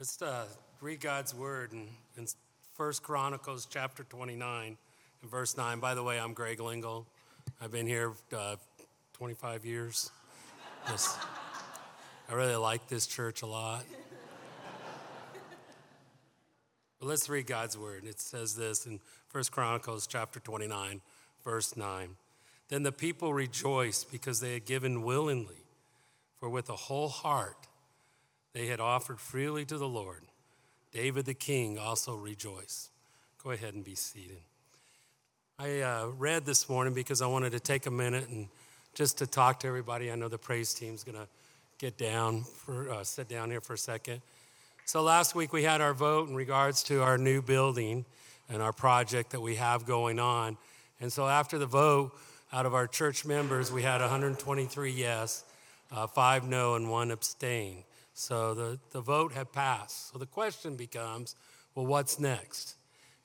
Let's uh, read God's word in, in 1 Chronicles chapter 29 and verse 9. By the way, I'm Greg Lingle. I've been here uh, 25 years. Just, I really like this church a lot. But let's read God's word. It says this in 1 Chronicles chapter 29, verse 9. Then the people rejoiced because they had given willingly, for with a whole heart they had offered freely to the Lord. David the king also rejoiced. Go ahead and be seated. I uh, read this morning because I wanted to take a minute and just to talk to everybody. I know the praise team's going to get down for uh, sit down here for a second. So last week we had our vote in regards to our new building and our project that we have going on. And so after the vote, out of our church members, we had 123 yes, uh, five no, and one abstain. So the, the vote had passed. So the question becomes well, what's next?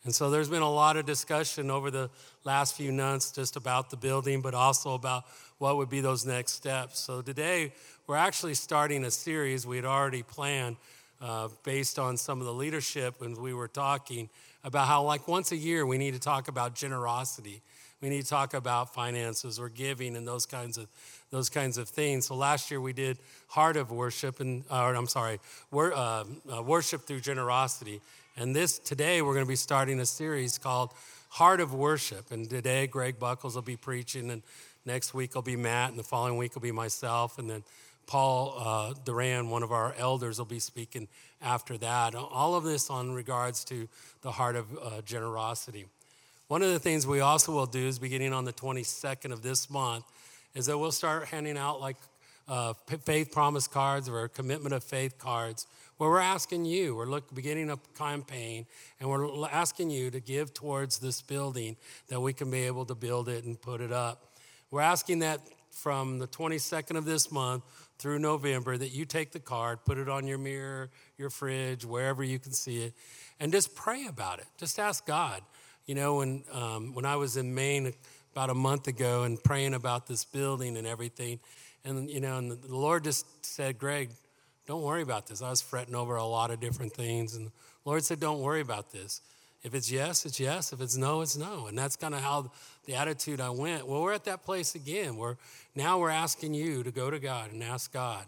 And so there's been a lot of discussion over the last few months just about the building, but also about what would be those next steps. So today we're actually starting a series we had already planned uh, based on some of the leadership when we were talking about how, like, once a year we need to talk about generosity. We need to talk about finances or giving and those kinds of those kinds of things. So last year we did heart of worship and or I'm sorry, wor, uh, uh, worship through generosity. And this today we're going to be starting a series called Heart of Worship. And today Greg Buckles will be preaching, and next week will be Matt, and the following week will be myself, and then Paul uh, Duran, one of our elders, will be speaking after that. All of this on regards to the heart of uh, generosity. One of the things we also will do is beginning on the 22nd of this month is that we'll start handing out like uh, faith promise cards or commitment of faith cards where we're asking you, we're look, beginning a campaign, and we're asking you to give towards this building that we can be able to build it and put it up. We're asking that from the 22nd of this month through November that you take the card, put it on your mirror, your fridge, wherever you can see it, and just pray about it. Just ask God. You know, when, um, when I was in Maine, about a month ago and praying about this building and everything. And, you know, and the Lord just said, Greg, don't worry about this. I was fretting over a lot of different things. And the Lord said, don't worry about this. If it's yes, it's yes. If it's no, it's no. And that's kind of how the attitude I went. Well, we're at that place again where now we're asking you to go to God and ask God,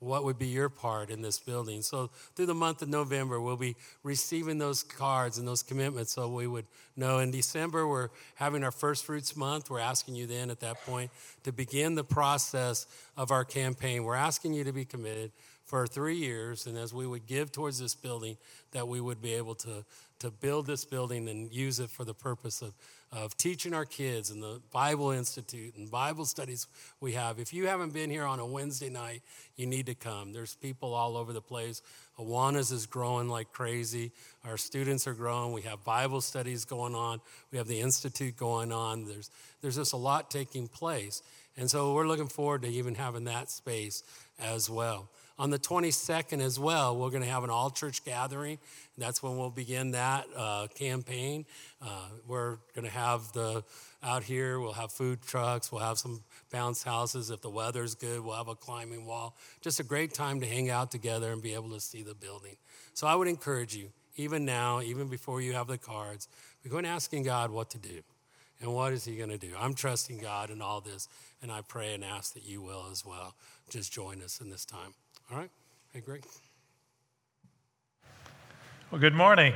what would be your part in this building. So, through the month of November, we'll be receiving those cards and those commitments so we would know. In December, we're having our first fruits month. We're asking you then at that point to begin the process of our campaign. We're asking you to be committed for three years, and as we would give towards this building, that we would be able to, to build this building and use it for the purpose of of teaching our kids and the Bible Institute and Bible studies we have. If you haven't been here on a Wednesday night, you need to come. There's people all over the place. Awanas is growing like crazy. Our students are growing. We have Bible studies going on. We have the Institute going on. There's, there's just a lot taking place. And so we're looking forward to even having that space as well. On the 22nd as well, we're going to have an all church gathering. That's when we'll begin that uh, campaign. Uh, we're going to have the out here, we'll have food trucks, we'll have some bounce houses. If the weather's good, we'll have a climbing wall. Just a great time to hang out together and be able to see the building. So I would encourage you, even now, even before you have the cards, we're going asking God what to do. And what is He going to do? I'm trusting God in all this, and I pray and ask that you will as well. Just join us in this time. All right? Hey, Greg. Well, good morning.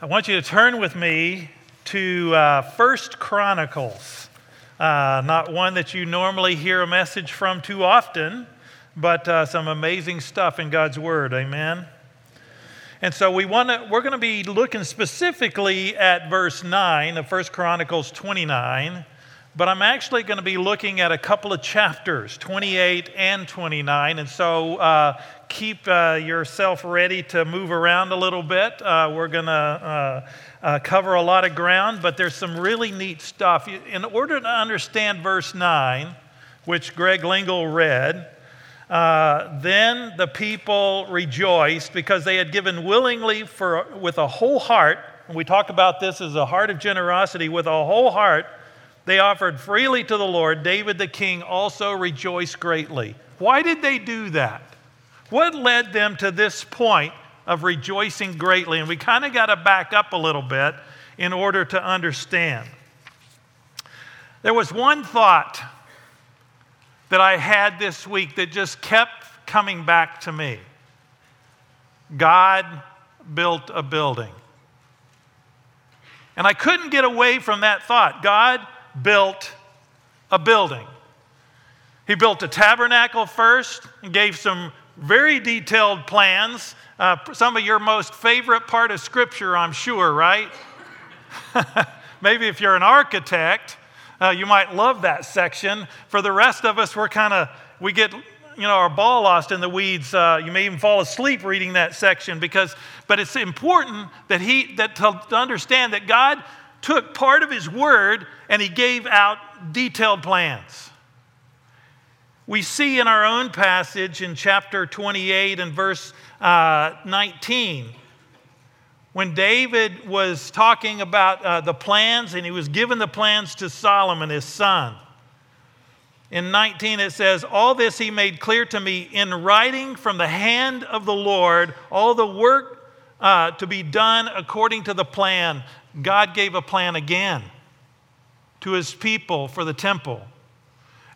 I want you to turn with me to uh, First Chronicles. Uh, not one that you normally hear a message from too often, but uh, some amazing stuff in God's Word. Amen. And so we want to, we're going to be looking specifically at verse 9 of First Chronicles 29 but I'm actually going to be looking at a couple of chapters, 28 and 29. And so uh, keep uh, yourself ready to move around a little bit. Uh, we're going to uh, uh, cover a lot of ground, but there's some really neat stuff. In order to understand verse 9, which Greg Lingle read, uh, then the people rejoiced because they had given willingly for, with a whole heart. And we talk about this as a heart of generosity with a whole heart they offered freely to the Lord. David the king also rejoiced greatly. Why did they do that? What led them to this point of rejoicing greatly? And we kind of got to back up a little bit in order to understand. There was one thought that I had this week that just kept coming back to me God built a building. And I couldn't get away from that thought. God built a building. He built a tabernacle first and gave some very detailed plans. Uh, some of your most favorite part of Scripture, I'm sure, right? Maybe if you're an architect, uh, you might love that section. For the rest of us, we're kind of, we get, you know, our ball lost in the weeds. Uh, you may even fall asleep reading that section because, but it's important that he, that to, to understand that God took part of his word and he gave out detailed plans. We see in our own passage in chapter 28 and verse uh, 19 when David was talking about uh, the plans and he was given the plans to Solomon, his son. In 19, it says, All this he made clear to me in writing from the hand of the Lord, all the work uh, to be done according to the plan. God gave a plan again to his people for the temple.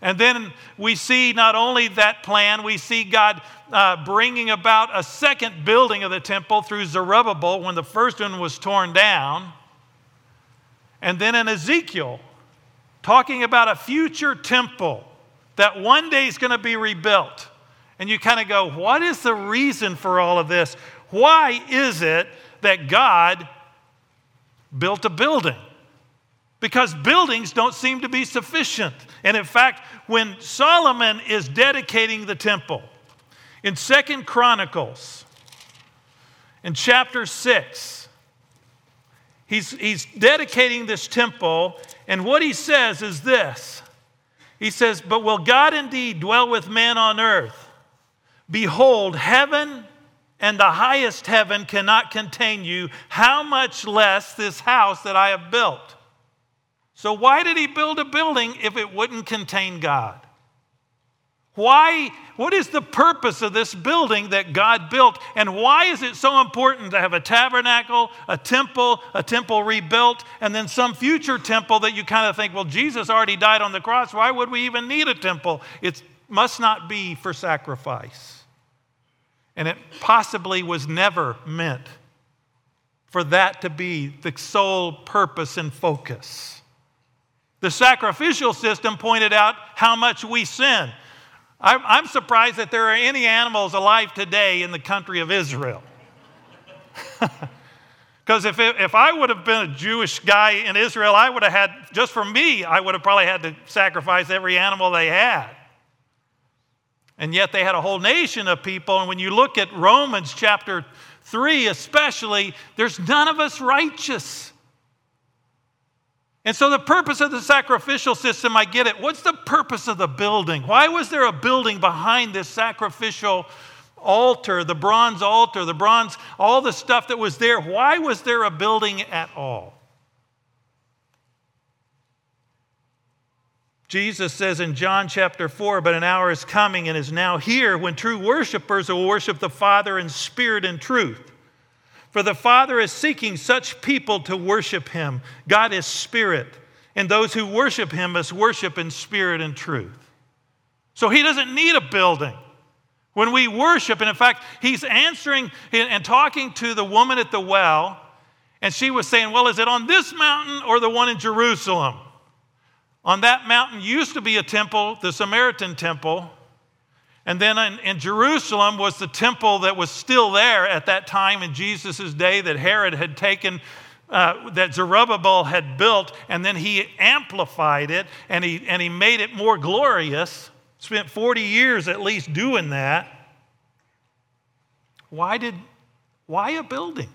And then we see not only that plan, we see God uh, bringing about a second building of the temple through Zerubbabel when the first one was torn down. And then in Ezekiel, talking about a future temple that one day is going to be rebuilt. And you kind of go, what is the reason for all of this? Why is it that God built a building? because buildings don't seem to be sufficient. And in fact, when Solomon is dedicating the temple in Second Chronicles, in chapter 6, he's, he's dedicating this temple, and what he says is this He says, But will God indeed dwell with man on earth? Behold, heaven and the highest heaven cannot contain you. How much less this house that I have built? So, why did he build a building if it wouldn't contain God? Why, what is the purpose of this building that God built? And why is it so important to have a tabernacle, a temple, a temple rebuilt, and then some future temple that you kind of think, well, Jesus already died on the cross. Why would we even need a temple? It must not be for sacrifice. And it possibly was never meant for that to be the sole purpose and focus. The sacrificial system pointed out how much we sin. I'm surprised that there are any animals alive today in the country of Israel. Because if, if I would have been a Jewish guy in Israel, I would have had, just for me, I would have probably had to sacrifice every animal they had. And yet they had a whole nation of people. And when you look at Romans chapter 3, especially, there's none of us righteous. And so, the purpose of the sacrificial system, I get it. What's the purpose of the building? Why was there a building behind this sacrificial altar, the bronze altar, the bronze, all the stuff that was there? Why was there a building at all? Jesus says in John chapter 4, but an hour is coming and is now here when true worshipers will worship the Father in spirit and truth. For the Father is seeking such people to worship him. God is spirit, and those who worship him must worship in spirit and truth. So he doesn't need a building. When we worship, and in fact, he's answering and talking to the woman at the well, and she was saying, Well, is it on this mountain or the one in Jerusalem? On that mountain used to be a temple, the Samaritan temple. And then in, in, Jerusalem was the temple that was still there at that time in Jesus' day that Herod had taken, uh, that Zerubbabel had built, and then he amplified it and he, and he made it more glorious. Spent 40 years at least doing that. Why did, why a building?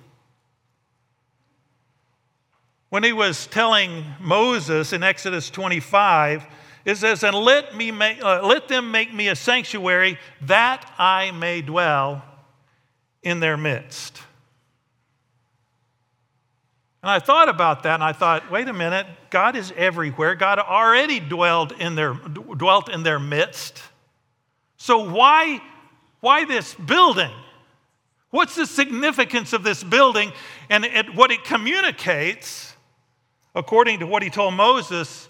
When he was telling Moses in Exodus 25, it says, And let, me make, uh, let them make me a sanctuary that I may dwell in their midst. And I thought about that and I thought, wait a minute, God is everywhere. God already dwelled in their, dwelt in their midst. So why, why this building? What's the significance of this building? And it, what it communicates, according to what he told Moses,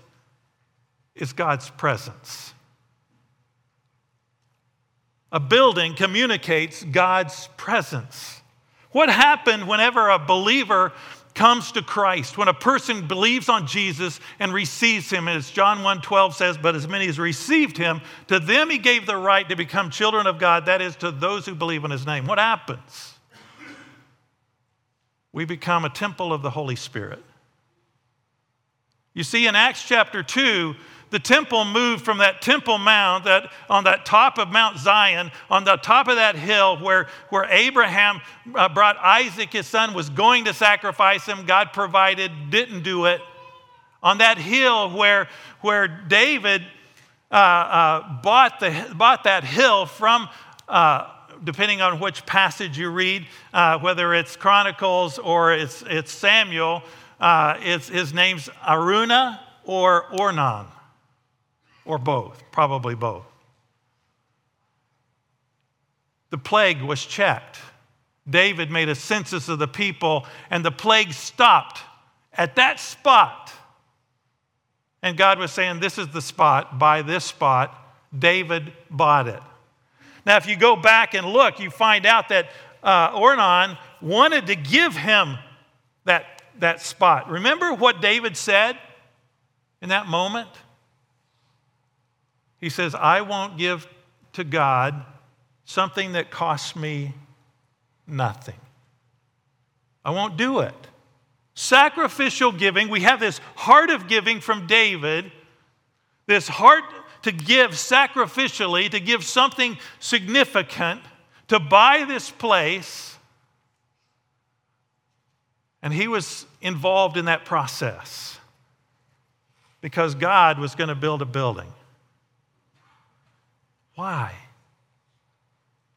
is God's presence. A building communicates God's presence. What happened whenever a believer comes to Christ, when a person believes on Jesus and receives him, as John 1:12 says, but as many as received him, to them he gave the right to become children of God, that is to those who believe in his name. What happens? We become a temple of the Holy Spirit. You see, in Acts chapter 2, the temple moved from that temple mount that on that top of Mount Zion, on the top of that hill where, where Abraham uh, brought Isaac, his son, was going to sacrifice him. God provided, didn't do it. On that hill where, where David uh, uh, bought, the, bought that hill from, uh, depending on which passage you read, uh, whether it's Chronicles or it's, it's Samuel, uh, his name's Araunah or Ornan or both, probably both. The plague was checked. David made a census of the people, and the plague stopped at that spot. And God was saying, This is the spot, by this spot. David bought it. Now, if you go back and look, you find out that uh, Ornan wanted to give him that, that spot. Remember what David said in that moment? He says, I won't give to God something that costs me nothing. I won't do it. Sacrificial giving, we have this heart of giving from David, this heart to give sacrificially, to give something significant, to buy this place. And he was involved in that process because God was going to build a building. Why?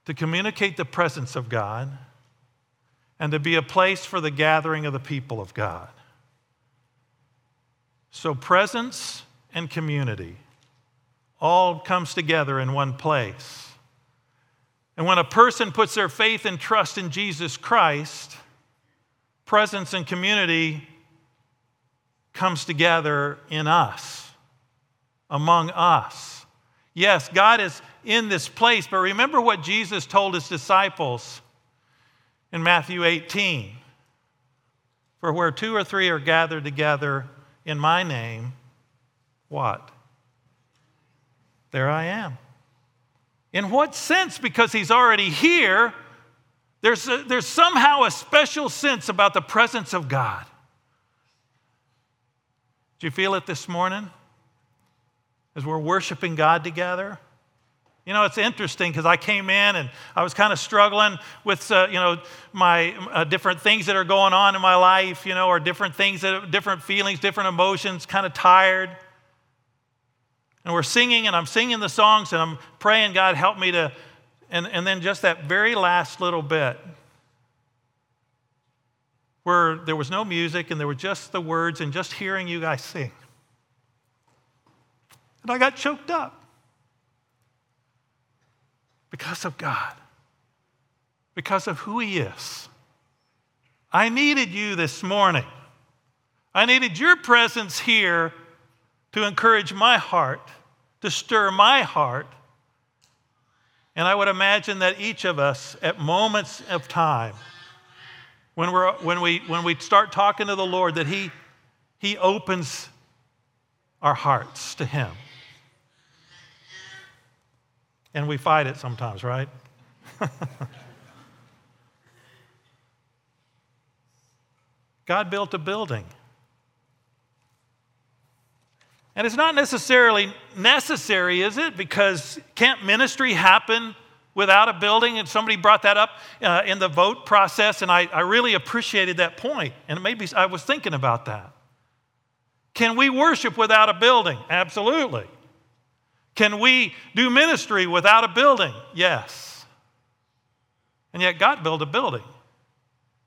To communicate the presence of God and to be a place for the gathering of the people of God. So, presence and community all comes together in one place. And when a person puts their faith and trust in Jesus Christ, presence and community comes together in us, among us. Yes, God is in this place, but remember what Jesus told his disciples in Matthew 18 For where two or three are gathered together in my name, what? There I am. In what sense? Because he's already here, there's, a, there's somehow a special sense about the presence of God. Do you feel it this morning? as we're worshiping God together. You know, it's interesting because I came in and I was kind of struggling with, uh, you know, my uh, different things that are going on in my life, you know, or different things, that, different feelings, different emotions, kind of tired. And we're singing and I'm singing the songs and I'm praying, God, help me to, and, and then just that very last little bit where there was no music and there were just the words and just hearing you guys sing. And I got choked up because of God, because of who He is. I needed you this morning. I needed your presence here to encourage my heart, to stir my heart. And I would imagine that each of us, at moments of time, when, we're, when, we, when we start talking to the Lord, that He, he opens our hearts to Him. And we fight it sometimes, right? God built a building. And it's not necessarily necessary, is it? Because can't ministry happen without a building? And somebody brought that up uh, in the vote process, and I, I really appreciated that point. And maybe I was thinking about that. Can we worship without a building? Absolutely. Can we do ministry without a building? Yes. And yet God built a building.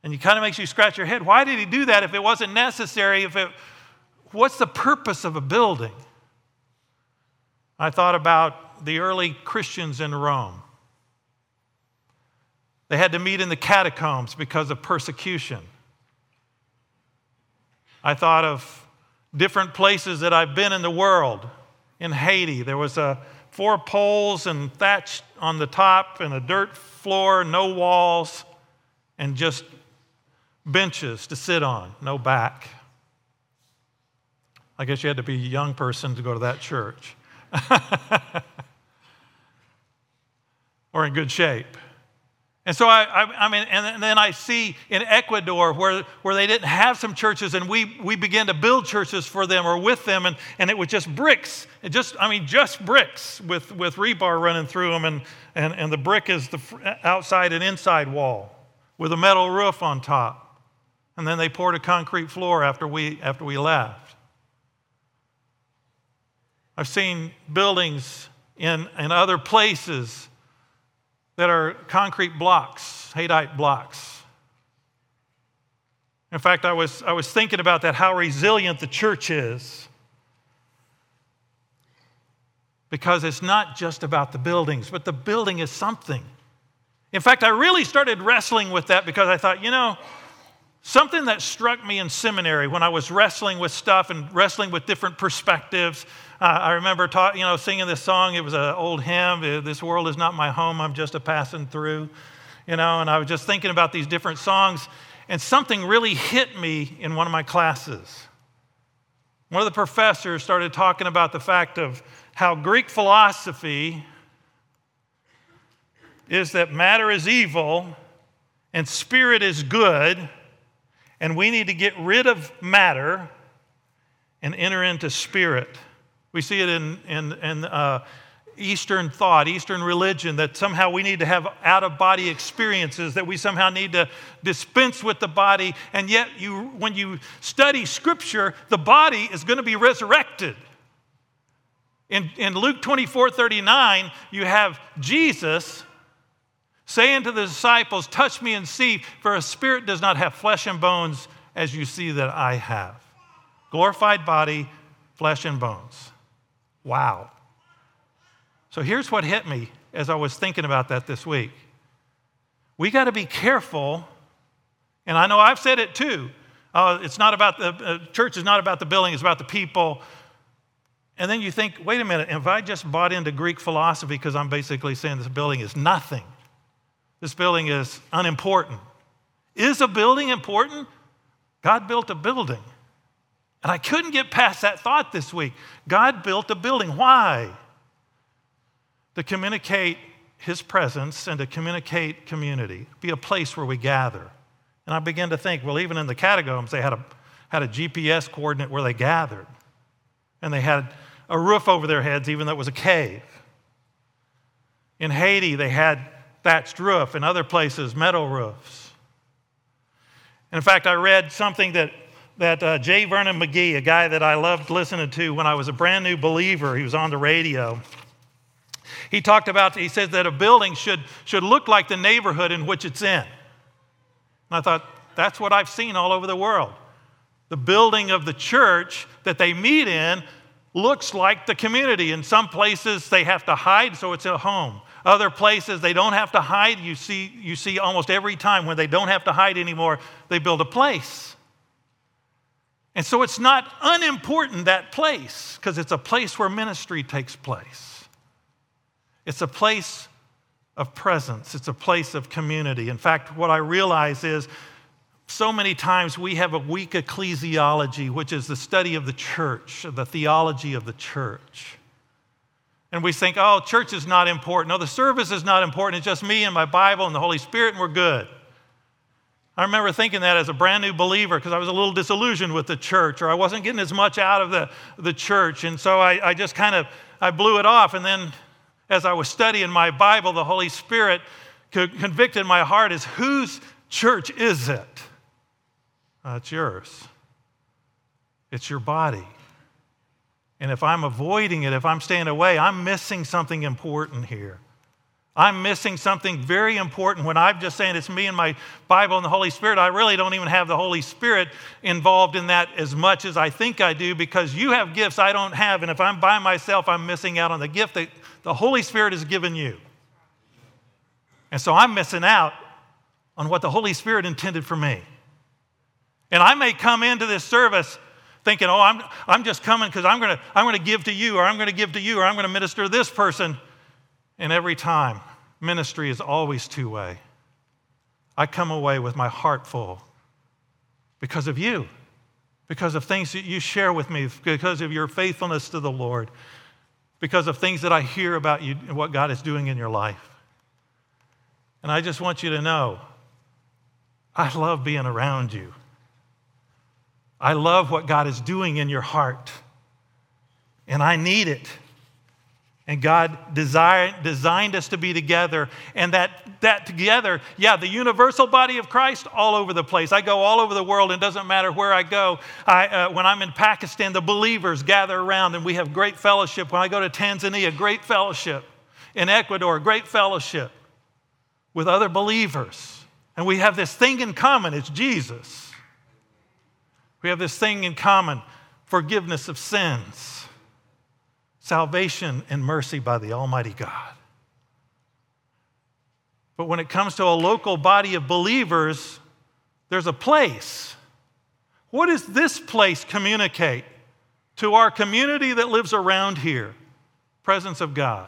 And it kind of makes you scratch your head. Why did he do that if it wasn't necessary? If it, what's the purpose of a building? I thought about the early Christians in Rome. They had to meet in the catacombs because of persecution. I thought of different places that I've been in the world. In Haiti, there was a four poles and thatch on the top and a dirt floor, no walls, and just benches to sit on, no back. I guess you had to be a young person to go to that church. or in good shape. And so I, I, I, mean, and then I see in Ecuador where, where they didn't have some churches, and we, we began to build churches for them or with them, and, and it was just bricks. It just, I mean, just bricks with, with rebar running through them, and, and, and the brick is the outside and inside wall with a metal roof on top. And then they poured a concrete floor after we, after we left. I've seen buildings in, in other places that are concrete blocks, Haydite blocks. In fact, I was, I was thinking about that, how resilient the church is. Because it's not just about the buildings, but the building is something. In fact, I really started wrestling with that because I thought, you know, something that struck me in seminary when I was wrestling with stuff and wrestling with different perspectives I remember taught, you know, singing this song. It was an old hymn. Uh, this world is not my home. I'm just a passing through. You know, and I was just thinking about these different songs, and something really hit me in one of my classes. One of the professors started talking about the fact of how Greek philosophy is that matter is evil and spirit is good, and we need to get rid of matter and enter into spirit. We see it in, in, in uh, Eastern thought, Eastern religion, that somehow we need to have out of body experiences, that we somehow need to dispense with the body. And yet, you, when you study Scripture, the body is going to be resurrected. In, in Luke 24 39, you have Jesus saying to the disciples, Touch me and see, for a spirit does not have flesh and bones as you see that I have. Glorified body, flesh and bones. Wow. So here's what hit me as I was thinking about that this week. We got to be careful, and I know I've said it too. Uh, it's not about the uh, church is not about the building; it's about the people. And then you think, wait a minute, if I just bought into Greek philosophy because I'm basically saying this building is nothing, this building is unimportant. Is a building important? God built a building. And I couldn't get past that thought this week. God built a building. Why? To communicate his presence and to communicate community, be a place where we gather. And I began to think, well, even in the catacombs, they had a, had a GPS coordinate where they gathered. And they had a roof over their heads, even though it was a cave. In Haiti, they had thatched roof. In other places, metal roofs. And in fact, I read something that that uh, J. Vernon McGee, a guy that I loved listening to when I was a brand new believer, he was on the radio. He talked about, he said that a building should, should look like the neighborhood in which it's in. And I thought, that's what I've seen all over the world. The building of the church that they meet in looks like the community. In some places, they have to hide, so it's a home. Other places, they don't have to hide. You see, you see almost every time when they don't have to hide anymore, they build a place. And so it's not unimportant, that place, because it's a place where ministry takes place. It's a place of presence, it's a place of community. In fact, what I realize is so many times we have a weak ecclesiology, which is the study of the church, the theology of the church. And we think, oh, church is not important. No, the service is not important. It's just me and my Bible and the Holy Spirit, and we're good. I remember thinking that as a brand new believer because I was a little disillusioned with the church or I wasn't getting as much out of the, the church. And so I, I just kind of, I blew it off. And then as I was studying my Bible, the Holy Spirit convicted my heart is whose church is it? Uh, it's yours. It's your body. And if I'm avoiding it, if I'm staying away, I'm missing something important here. I'm missing something very important when I'm just saying it's me and my Bible and the Holy Spirit. I really don't even have the Holy Spirit involved in that as much as I think I do because you have gifts I don't have. And if I'm by myself, I'm missing out on the gift that the Holy Spirit has given you. And so I'm missing out on what the Holy Spirit intended for me. And I may come into this service thinking, oh, I'm, I'm just coming because I'm going to I'm going to give to you, or I'm going to give to you, or I'm going to minister to this person. And every time, ministry is always two way. I come away with my heart full because of you, because of things that you share with me, because of your faithfulness to the Lord, because of things that I hear about you and what God is doing in your life. And I just want you to know I love being around you. I love what God is doing in your heart, and I need it. And God designed us to be together, and that, that together, yeah, the universal body of Christ all over the place. I go all over the world, and it doesn't matter where I go. I, uh, when I'm in Pakistan, the believers gather around, and we have great fellowship. When I go to Tanzania, great fellowship. In Ecuador, great fellowship with other believers. And we have this thing in common it's Jesus. We have this thing in common forgiveness of sins, salvation and mercy by the Almighty God. But when it comes to a local body of believers, there's a place. What does this place communicate to our community that lives around here? Presence of God,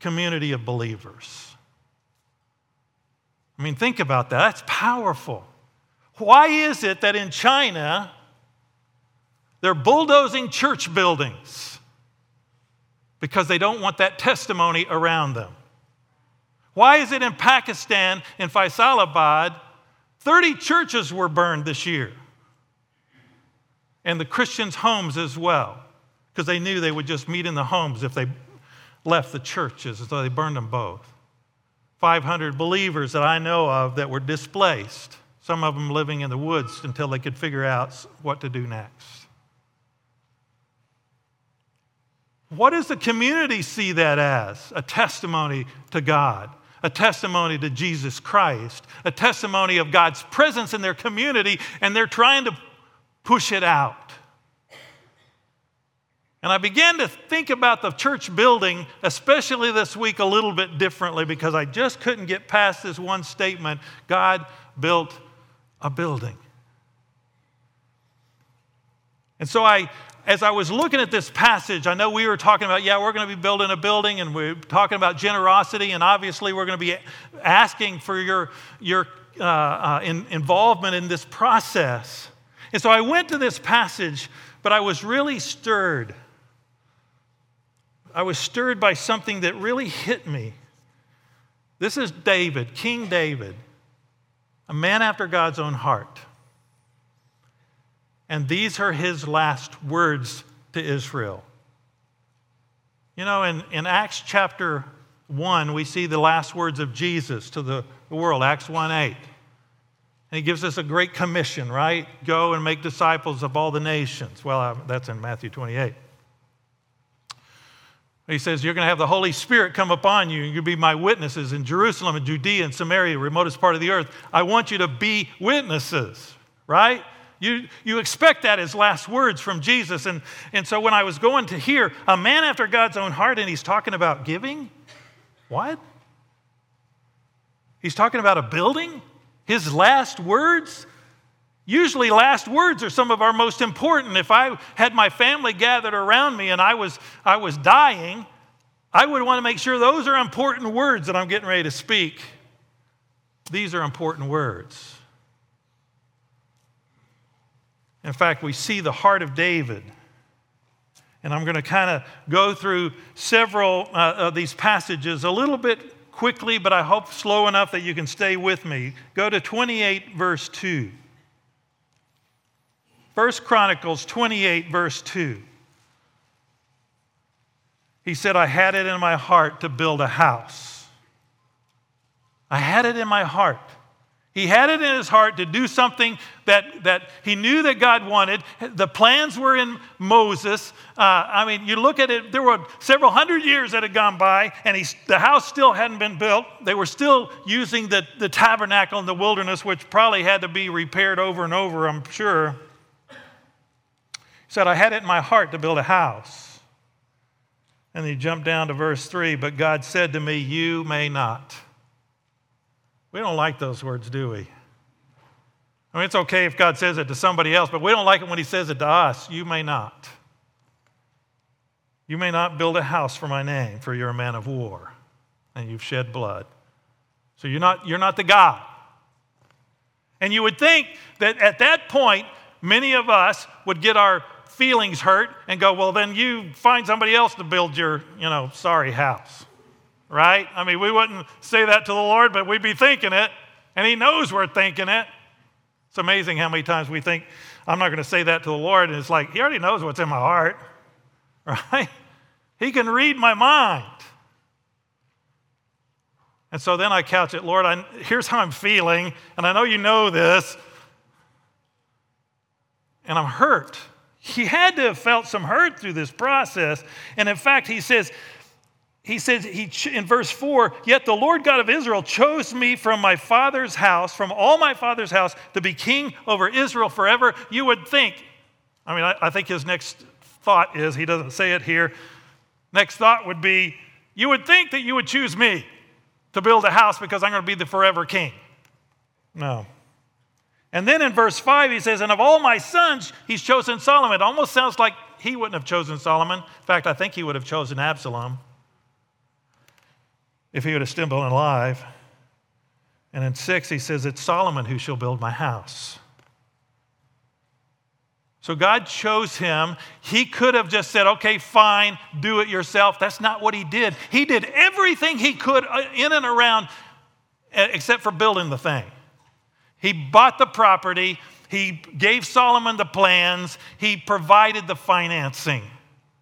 community of believers. I mean, think about that. That's powerful. Why is it that in China they're bulldozing church buildings? Because they don't want that testimony around them. Why is it in Pakistan, in Faisalabad, 30 churches were burned this year? And the Christians' homes as well, because they knew they would just meet in the homes if they left the churches, so they burned them both. 500 believers that I know of that were displaced some of them living in the woods until they could figure out what to do next. What does the community see that as? A testimony to God, a testimony to Jesus Christ, a testimony of God's presence in their community, and they're trying to push it out. And I began to think about the church building, especially this week, a little bit differently because I just couldn't get past this one statement God built a building. And so I, as I was looking at this passage, I know we were talking about, yeah, we're going to be building a building and we're talking about generosity, and obviously we're going to be asking for your, your uh, uh, in, involvement in this process. And so I went to this passage, but I was really stirred. I was stirred by something that really hit me. This is David, King David a man after God's own heart. And these are his last words to Israel. You know, in, in Acts chapter 1, we see the last words of Jesus to the, the world, Acts 1 8. And he gives us a great commission, right? Go and make disciples of all the nations. Well, that's in Matthew 28. He says, You're going to have the Holy Spirit come upon you, and you'll be my witnesses in Jerusalem and Judea and Samaria, remotest part of the earth. I want you to be witnesses, right? You, you expect that as last words from Jesus. And, and so when I was going to hear a man after God's own heart, and he's talking about giving, what? He's talking about a building? His last words? Usually, last words are some of our most important. If I had my family gathered around me and I was, I was dying, I would want to make sure those are important words that I'm getting ready to speak. These are important words. In fact, we see the heart of David. And I'm going to kind of go through several uh, of these passages a little bit quickly, but I hope slow enough that you can stay with me. Go to 28, verse 2. 1 Chronicles 28, verse 2. He said, I had it in my heart to build a house. I had it in my heart. He had it in his heart to do something that, that he knew that God wanted. The plans were in Moses. Uh, I mean, you look at it, there were several hundred years that had gone by, and he, the house still hadn't been built. They were still using the, the tabernacle in the wilderness, which probably had to be repaired over and over, I'm sure He said, I had it in my heart to build a house. And he jumped down to verse 3 But God said to me, You may not. We don't like those words, do we? I mean, it's okay if God says it to somebody else, but we don't like it when He says it to us. You may not. You may not build a house for my name, for you're a man of war and you've shed blood. So you're not, you're not the God. And you would think that at that point, many of us would get our feelings hurt and go, well, then you find somebody else to build your, you know, sorry house. Right? I mean, we wouldn't say that to the Lord, but we'd be thinking it, and He knows we're thinking it. It's amazing how many times we think, I'm not going to say that to the Lord, and it's like, He already knows what's in my heart. Right? He can read my mind. And so then I couch it, Lord, I, here's how I'm feeling, and I know you know this, and I'm hurt. He had to have felt some hurt through this process. And in fact, he says, he says he, in verse 4 Yet the Lord God of Israel chose me from my father's house, from all my father's house, to be king over Israel forever. You would think, I mean, I, I think his next thought is, he doesn't say it here. Next thought would be, You would think that you would choose me to build a house because I'm going to be the forever king. No. And then in verse 5, he says, And of all my sons, he's chosen Solomon. It almost sounds like he wouldn't have chosen Solomon. In fact, I think he would have chosen Absalom if he would have still been alive. And in 6, he says, It's Solomon who shall build my house. So God chose him. He could have just said, okay, fine, do it yourself. That's not what he did. He did everything he could uh, in and around except for building the thing. He bought the property, he gave Solomon the plans, he provided the financing.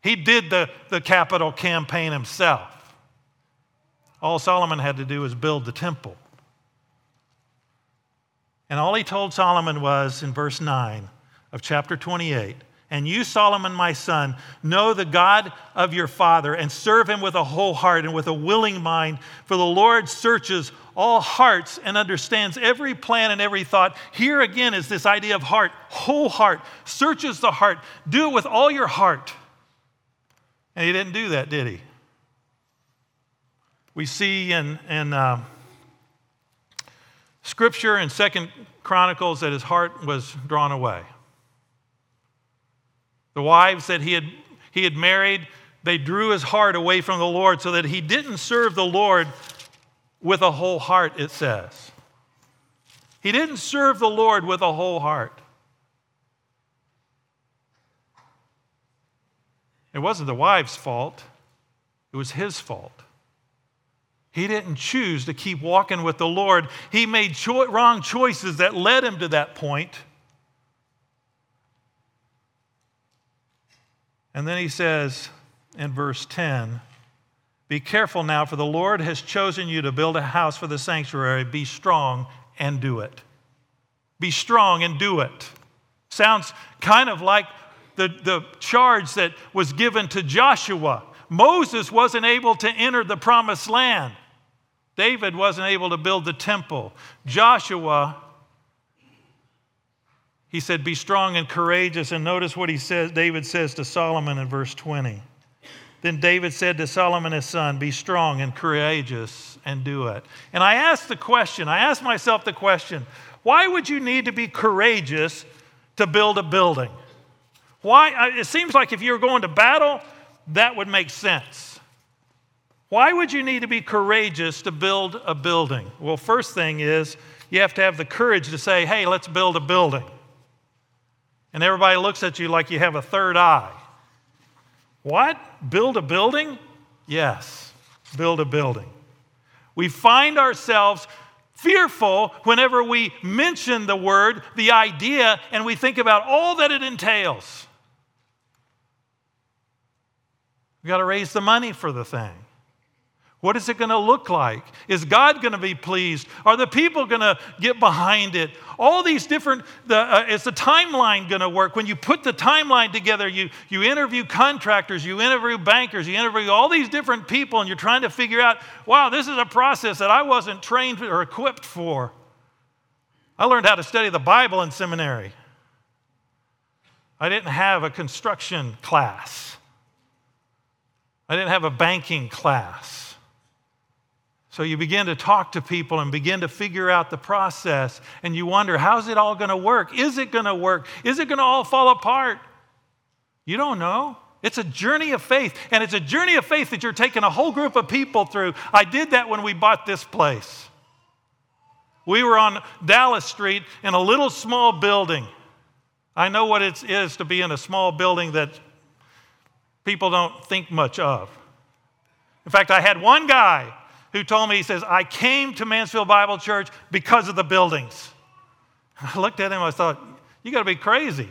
He did the, the capital campaign himself. All Solomon had to do was build the temple. And all he told Solomon was in verse 9 of chapter 28 and you, Solomon, my son, know the God of your father and serve him with a whole heart and with a willing mind. For the Lord searches all hearts and understands every plan and every thought. Here again is this idea of heart, whole heart, searches the heart. Do it with all your heart. And he didn't do that, did he? We see in, in uh, Scripture in Second Chronicles that his heart was drawn away. The wives that he had, he had married, they drew his heart away from the Lord so that he didn't serve the Lord with a whole heart, it says. He didn't serve the Lord with a whole heart. It wasn't the wife's fault, it was his fault. He didn't choose to keep walking with the Lord. He made cho- wrong choices that led him to that point. And then he says in verse 10 Be careful now, for the Lord has chosen you to build a house for the sanctuary. Be strong and do it. Be strong and do it. Sounds kind of like the, the charge that was given to Joshua. Moses wasn't able to enter the promised land. David wasn't able to build the temple. Joshua he said, Be strong and courageous. And notice what he says, David says to Solomon in verse 20. Then David said to Solomon his son, Be strong and courageous and do it. And I asked the question, I asked myself the question, why would you need to be courageous to build a building? Why? It seems like if you're going to battle, that would make sense. Why would you need to be courageous to build a building? Well, first thing is you have to have the courage to say, hey, let's build a building and everybody looks at you like you have a third eye. What? Build a building? Yes, build a building. We find ourselves fearful whenever we mention the word, the idea, and we think about all that it entails. We've got to raise the money for the thing. What is it going to look like? Is God going to be pleased? Are the people going to get behind it? All these different, the, uh, is the timeline going to work? When you put the timeline together, you, you interview contractors, you interview bankers, you interview all these different people, and you're trying to figure out, wow, this is a process that I wasn't trained or equipped for. I learned how to study the Bible in seminary. I didn't have a construction class. I didn't have a banking class. So you begin to talk to people and begin to figure out the process, and you wonder, how's it all going to work? Is it going to work? Is it going to all fall apart? You don't know. It's a journey of faith, and it's a journey of faith that you're taking a whole group of people through. I did that when we bought this place. We were on Dallas Street in a little small building. I know what it is to be in a small building that people don't think much of. In fact, I had one guy who told me, he says, I came to Mansfield Bible Church because of the buildings. I looked at him, I thought, you got to be crazy.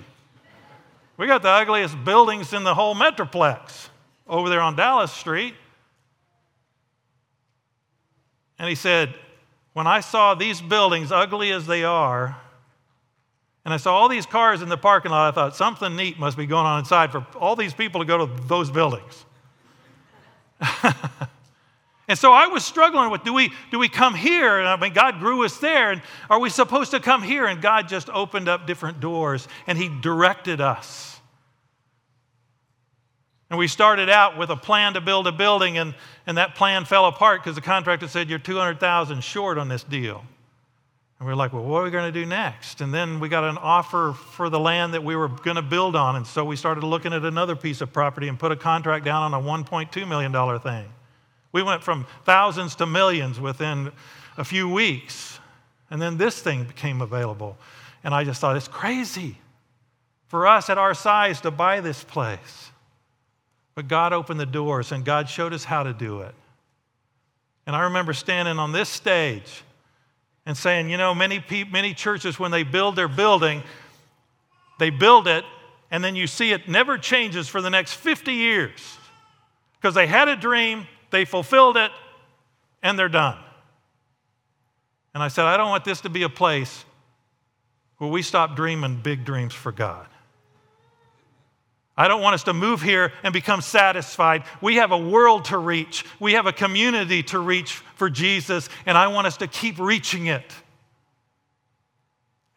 We got the ugliest buildings in the whole Metroplex over there on Dallas Street. And he said, When I saw these buildings, ugly as they are, and I saw all these cars in the parking lot, I thought something neat must be going on inside for all these people to go to those buildings. And so I was struggling with do we, do we come here? And I mean, God grew us there. And are we supposed to come here? And God just opened up different doors and He directed us. And we started out with a plan to build a building, and, and that plan fell apart because the contractor said, You're 200,000 short on this deal. And we are like, Well, what are we going to do next? And then we got an offer for the land that we were going to build on. And so we started looking at another piece of property and put a contract down on a $1.2 million thing. We went from thousands to millions within a few weeks. And then this thing became available. And I just thought, it's crazy for us at our size to buy this place. But God opened the doors and God showed us how to do it. And I remember standing on this stage and saying, you know, many, pe- many churches, when they build their building, they build it and then you see it never changes for the next 50 years because they had a dream, they fulfilled it, and they're done. And I said, I don't want this to be a place where we stop dreaming big dreams for God. I don't want us to move here and become satisfied. We have a world to reach, we have a community to reach for Jesus, and I want us to keep reaching it.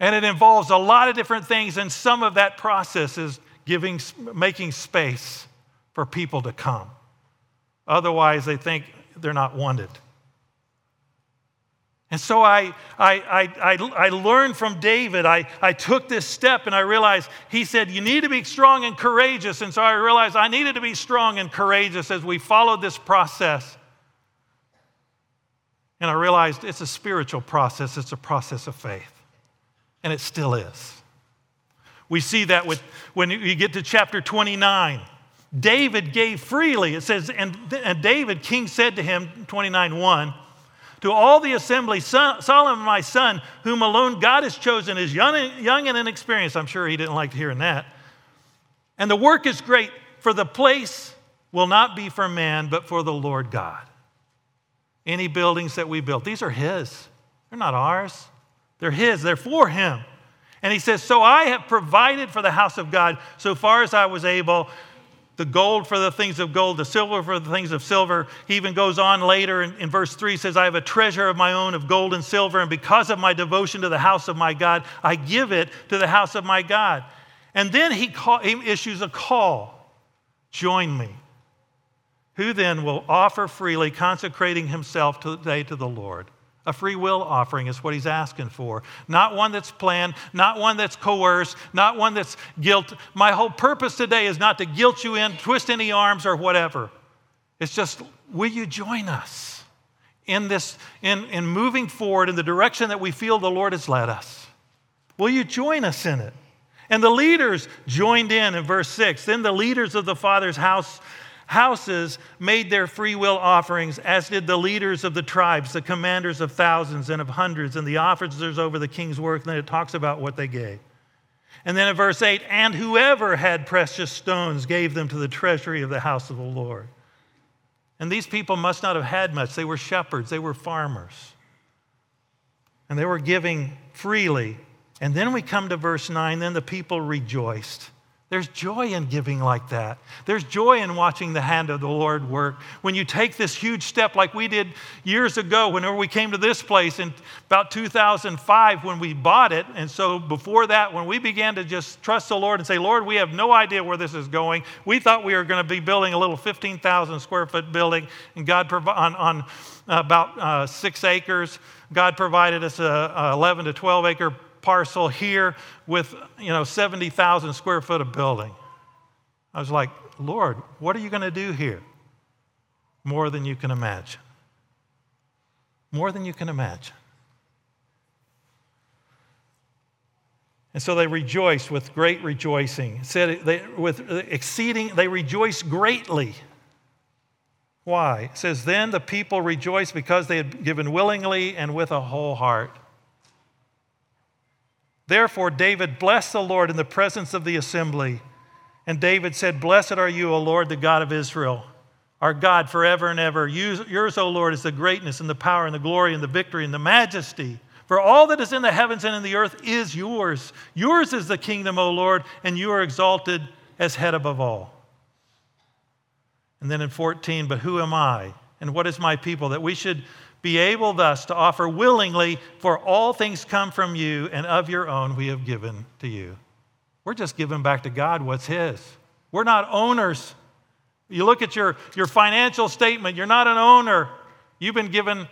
And it involves a lot of different things, and some of that process is giving, making space for people to come. Otherwise, they think they're not wanted. And so I, I, I, I, I learned from David. I, I took this step and I realized he said, You need to be strong and courageous. And so I realized I needed to be strong and courageous as we followed this process. And I realized it's a spiritual process, it's a process of faith. And it still is. We see that with, when you get to chapter 29. David gave freely. It says, and, and David, king, said to him, 29 1, to all the assembly, Solomon, my son, whom alone God has chosen, is young, young and inexperienced. I'm sure he didn't like hearing that. And the work is great, for the place will not be for man, but for the Lord God. Any buildings that we built, these are his. They're not ours. They're his. They're for him. And he says, So I have provided for the house of God so far as I was able the gold for the things of gold, the silver for the things of silver. He even goes on later in, in, verse 3 says, I have a treasure of my own of gold and silver, and because of my devotion to the house of my God, I give it to the house of my God. And then he, call, he issues a call Join me. Who then will offer freely, consecrating himself today to the Lord? A free will offering is what he's asking for. Not one that's planned, not one that's coerced, not one that's guilt. My whole purpose today is not to guilt you in, twist any arms, or whatever. It's just, will you join us in this, in, in moving forward in the direction that we feel the Lord has led us? Will you join us in it? And the leaders joined in in verse 6. Then the leaders of the Father's house houses made their free will offerings, as did the leaders of the tribes, the commanders of thousands and of hundreds, and the officers over the king's work. And then it talks about what they gave. And then in verse 8, and whoever had precious stones gave them to the treasury of the house of the Lord. And these people must not have had much. They were shepherds, they were farmers. And they were giving freely. And then we come to verse 9, then the people rejoiced There's joy in giving like that. There's joy in watching the hand of the Lord work. When you take this huge step, like we did years ago, whenever we came to this place in about 2005 when we bought it. And so before that, when we began to just trust the Lord and say, Lord, we have no idea where this is going. We thought we were going to be building a little 15,000 square foot building, and God provi- on, on about uh, six acres. God provided us a, a 11 to 12 acre parcel here with, you know, 70,000 square foot of building. I was like, Lord, what are you going to do here? More than you can imagine. More than you can imagine. And so they rejoiced with great rejoicing. It said they, with exceeding, they rejoiced greatly. Why? It says, Then the people rejoiced because they had given willingly and with a whole heart. Therefore, David blessed the Lord in the presence of the assembly. And David said, Blessed are you, O Lord, the God of Israel, our God forever and ever. Yours, O Lord, is the greatness and the power and the glory and the victory and the majesty. For all that is in the heavens and in the earth is yours. Yours is the kingdom, O Lord, and you are exalted as head above all. And then in 14, but who am I and what is my people that we should be able thus to offer willingly, for all things come from you, and of your own we have given to you. We're just giving back to God what's His. We're not owners. You look at your, your financial statement, you're not an owner. You've been given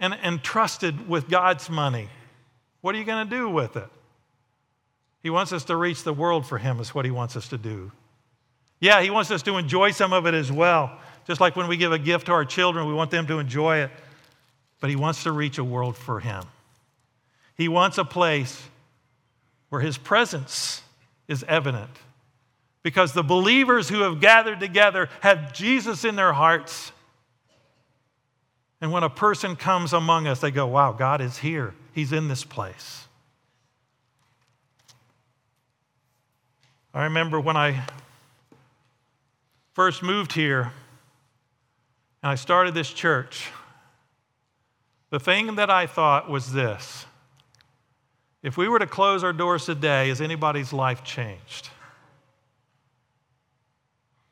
and entrusted with God's money. What are you going to do with it? He wants us to reach the world for Him, is what He wants us to do. Yeah, He wants us to enjoy some of it as well. Just like when we give a gift to our children, we want them to enjoy it but he wants to reach a world for him. He wants a place where his presence is evident. Because the believers who have gathered together have Jesus in their hearts. And when a person comes among us, they go, Wow, God is here. He's in this place. I remember when I first moved here and I started this church. The thing that I thought was this if we were to close our doors today, has anybody's life changed?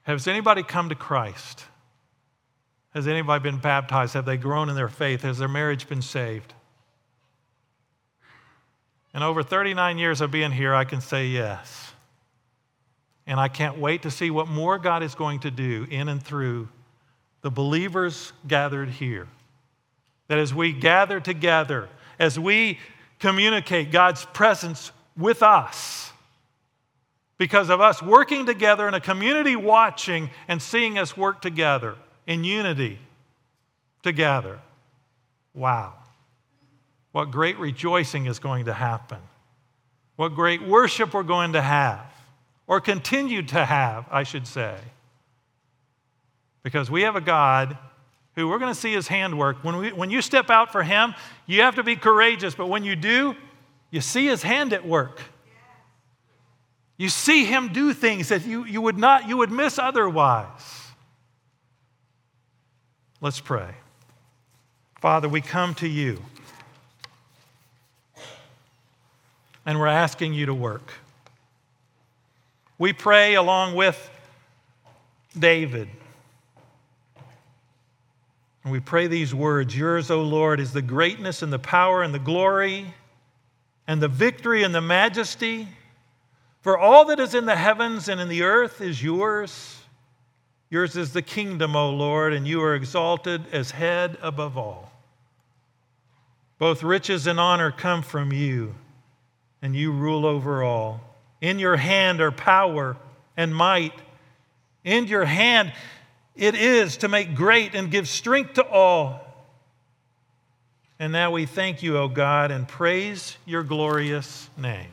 Has anybody come to Christ? Has anybody been baptized? Have they grown in their faith? Has their marriage been saved? And over 39 years of being here, I can say yes. And I can't wait to see what more God is going to do in and through the believers gathered here. That as we gather together, as we communicate God's presence with us, because of us working together in a community watching and seeing us work together in unity together. Wow. What great rejoicing is going to happen. What great worship we're going to have, or continue to have, I should say. Because we have a God who we're going to see his handwork. When, we, when you step out for him, you have to be courageous, but when you do, you see his hand at work. You see him do things that you, you would not, you would miss otherwise. Let's pray. Father, we come to you and we're asking you to work. We pray along with David and we pray these words Yours, O Lord, is the greatness and the power and the glory and the victory and the majesty. For all that is in the heavens and in the earth is yours. Yours is the kingdom, O Lord, and you are exalted as head above all. Both riches and honor come from you, and you rule over all. In your hand are power and might. In your hand it is to make great and give strength to all. And now we thank you, O God, and praise your glorious name.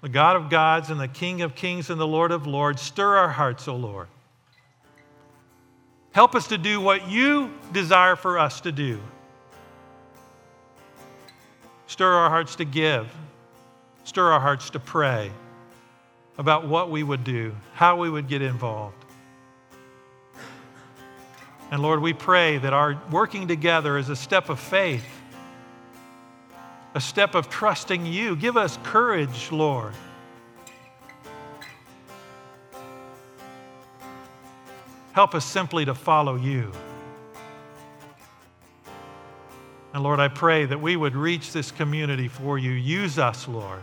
The God of gods and the King of kings and the Lord of lords, stir our hearts, O Lord. Help us to do what you desire for us to do. Stir our hearts to give, stir our hearts to pray about what we would do, how we would get involved. And Lord, we pray that our working together is a step of faith, a step of trusting you. Give us courage, Lord. Help us simply to follow you. And Lord, I pray that we would reach this community for you. Use us, Lord.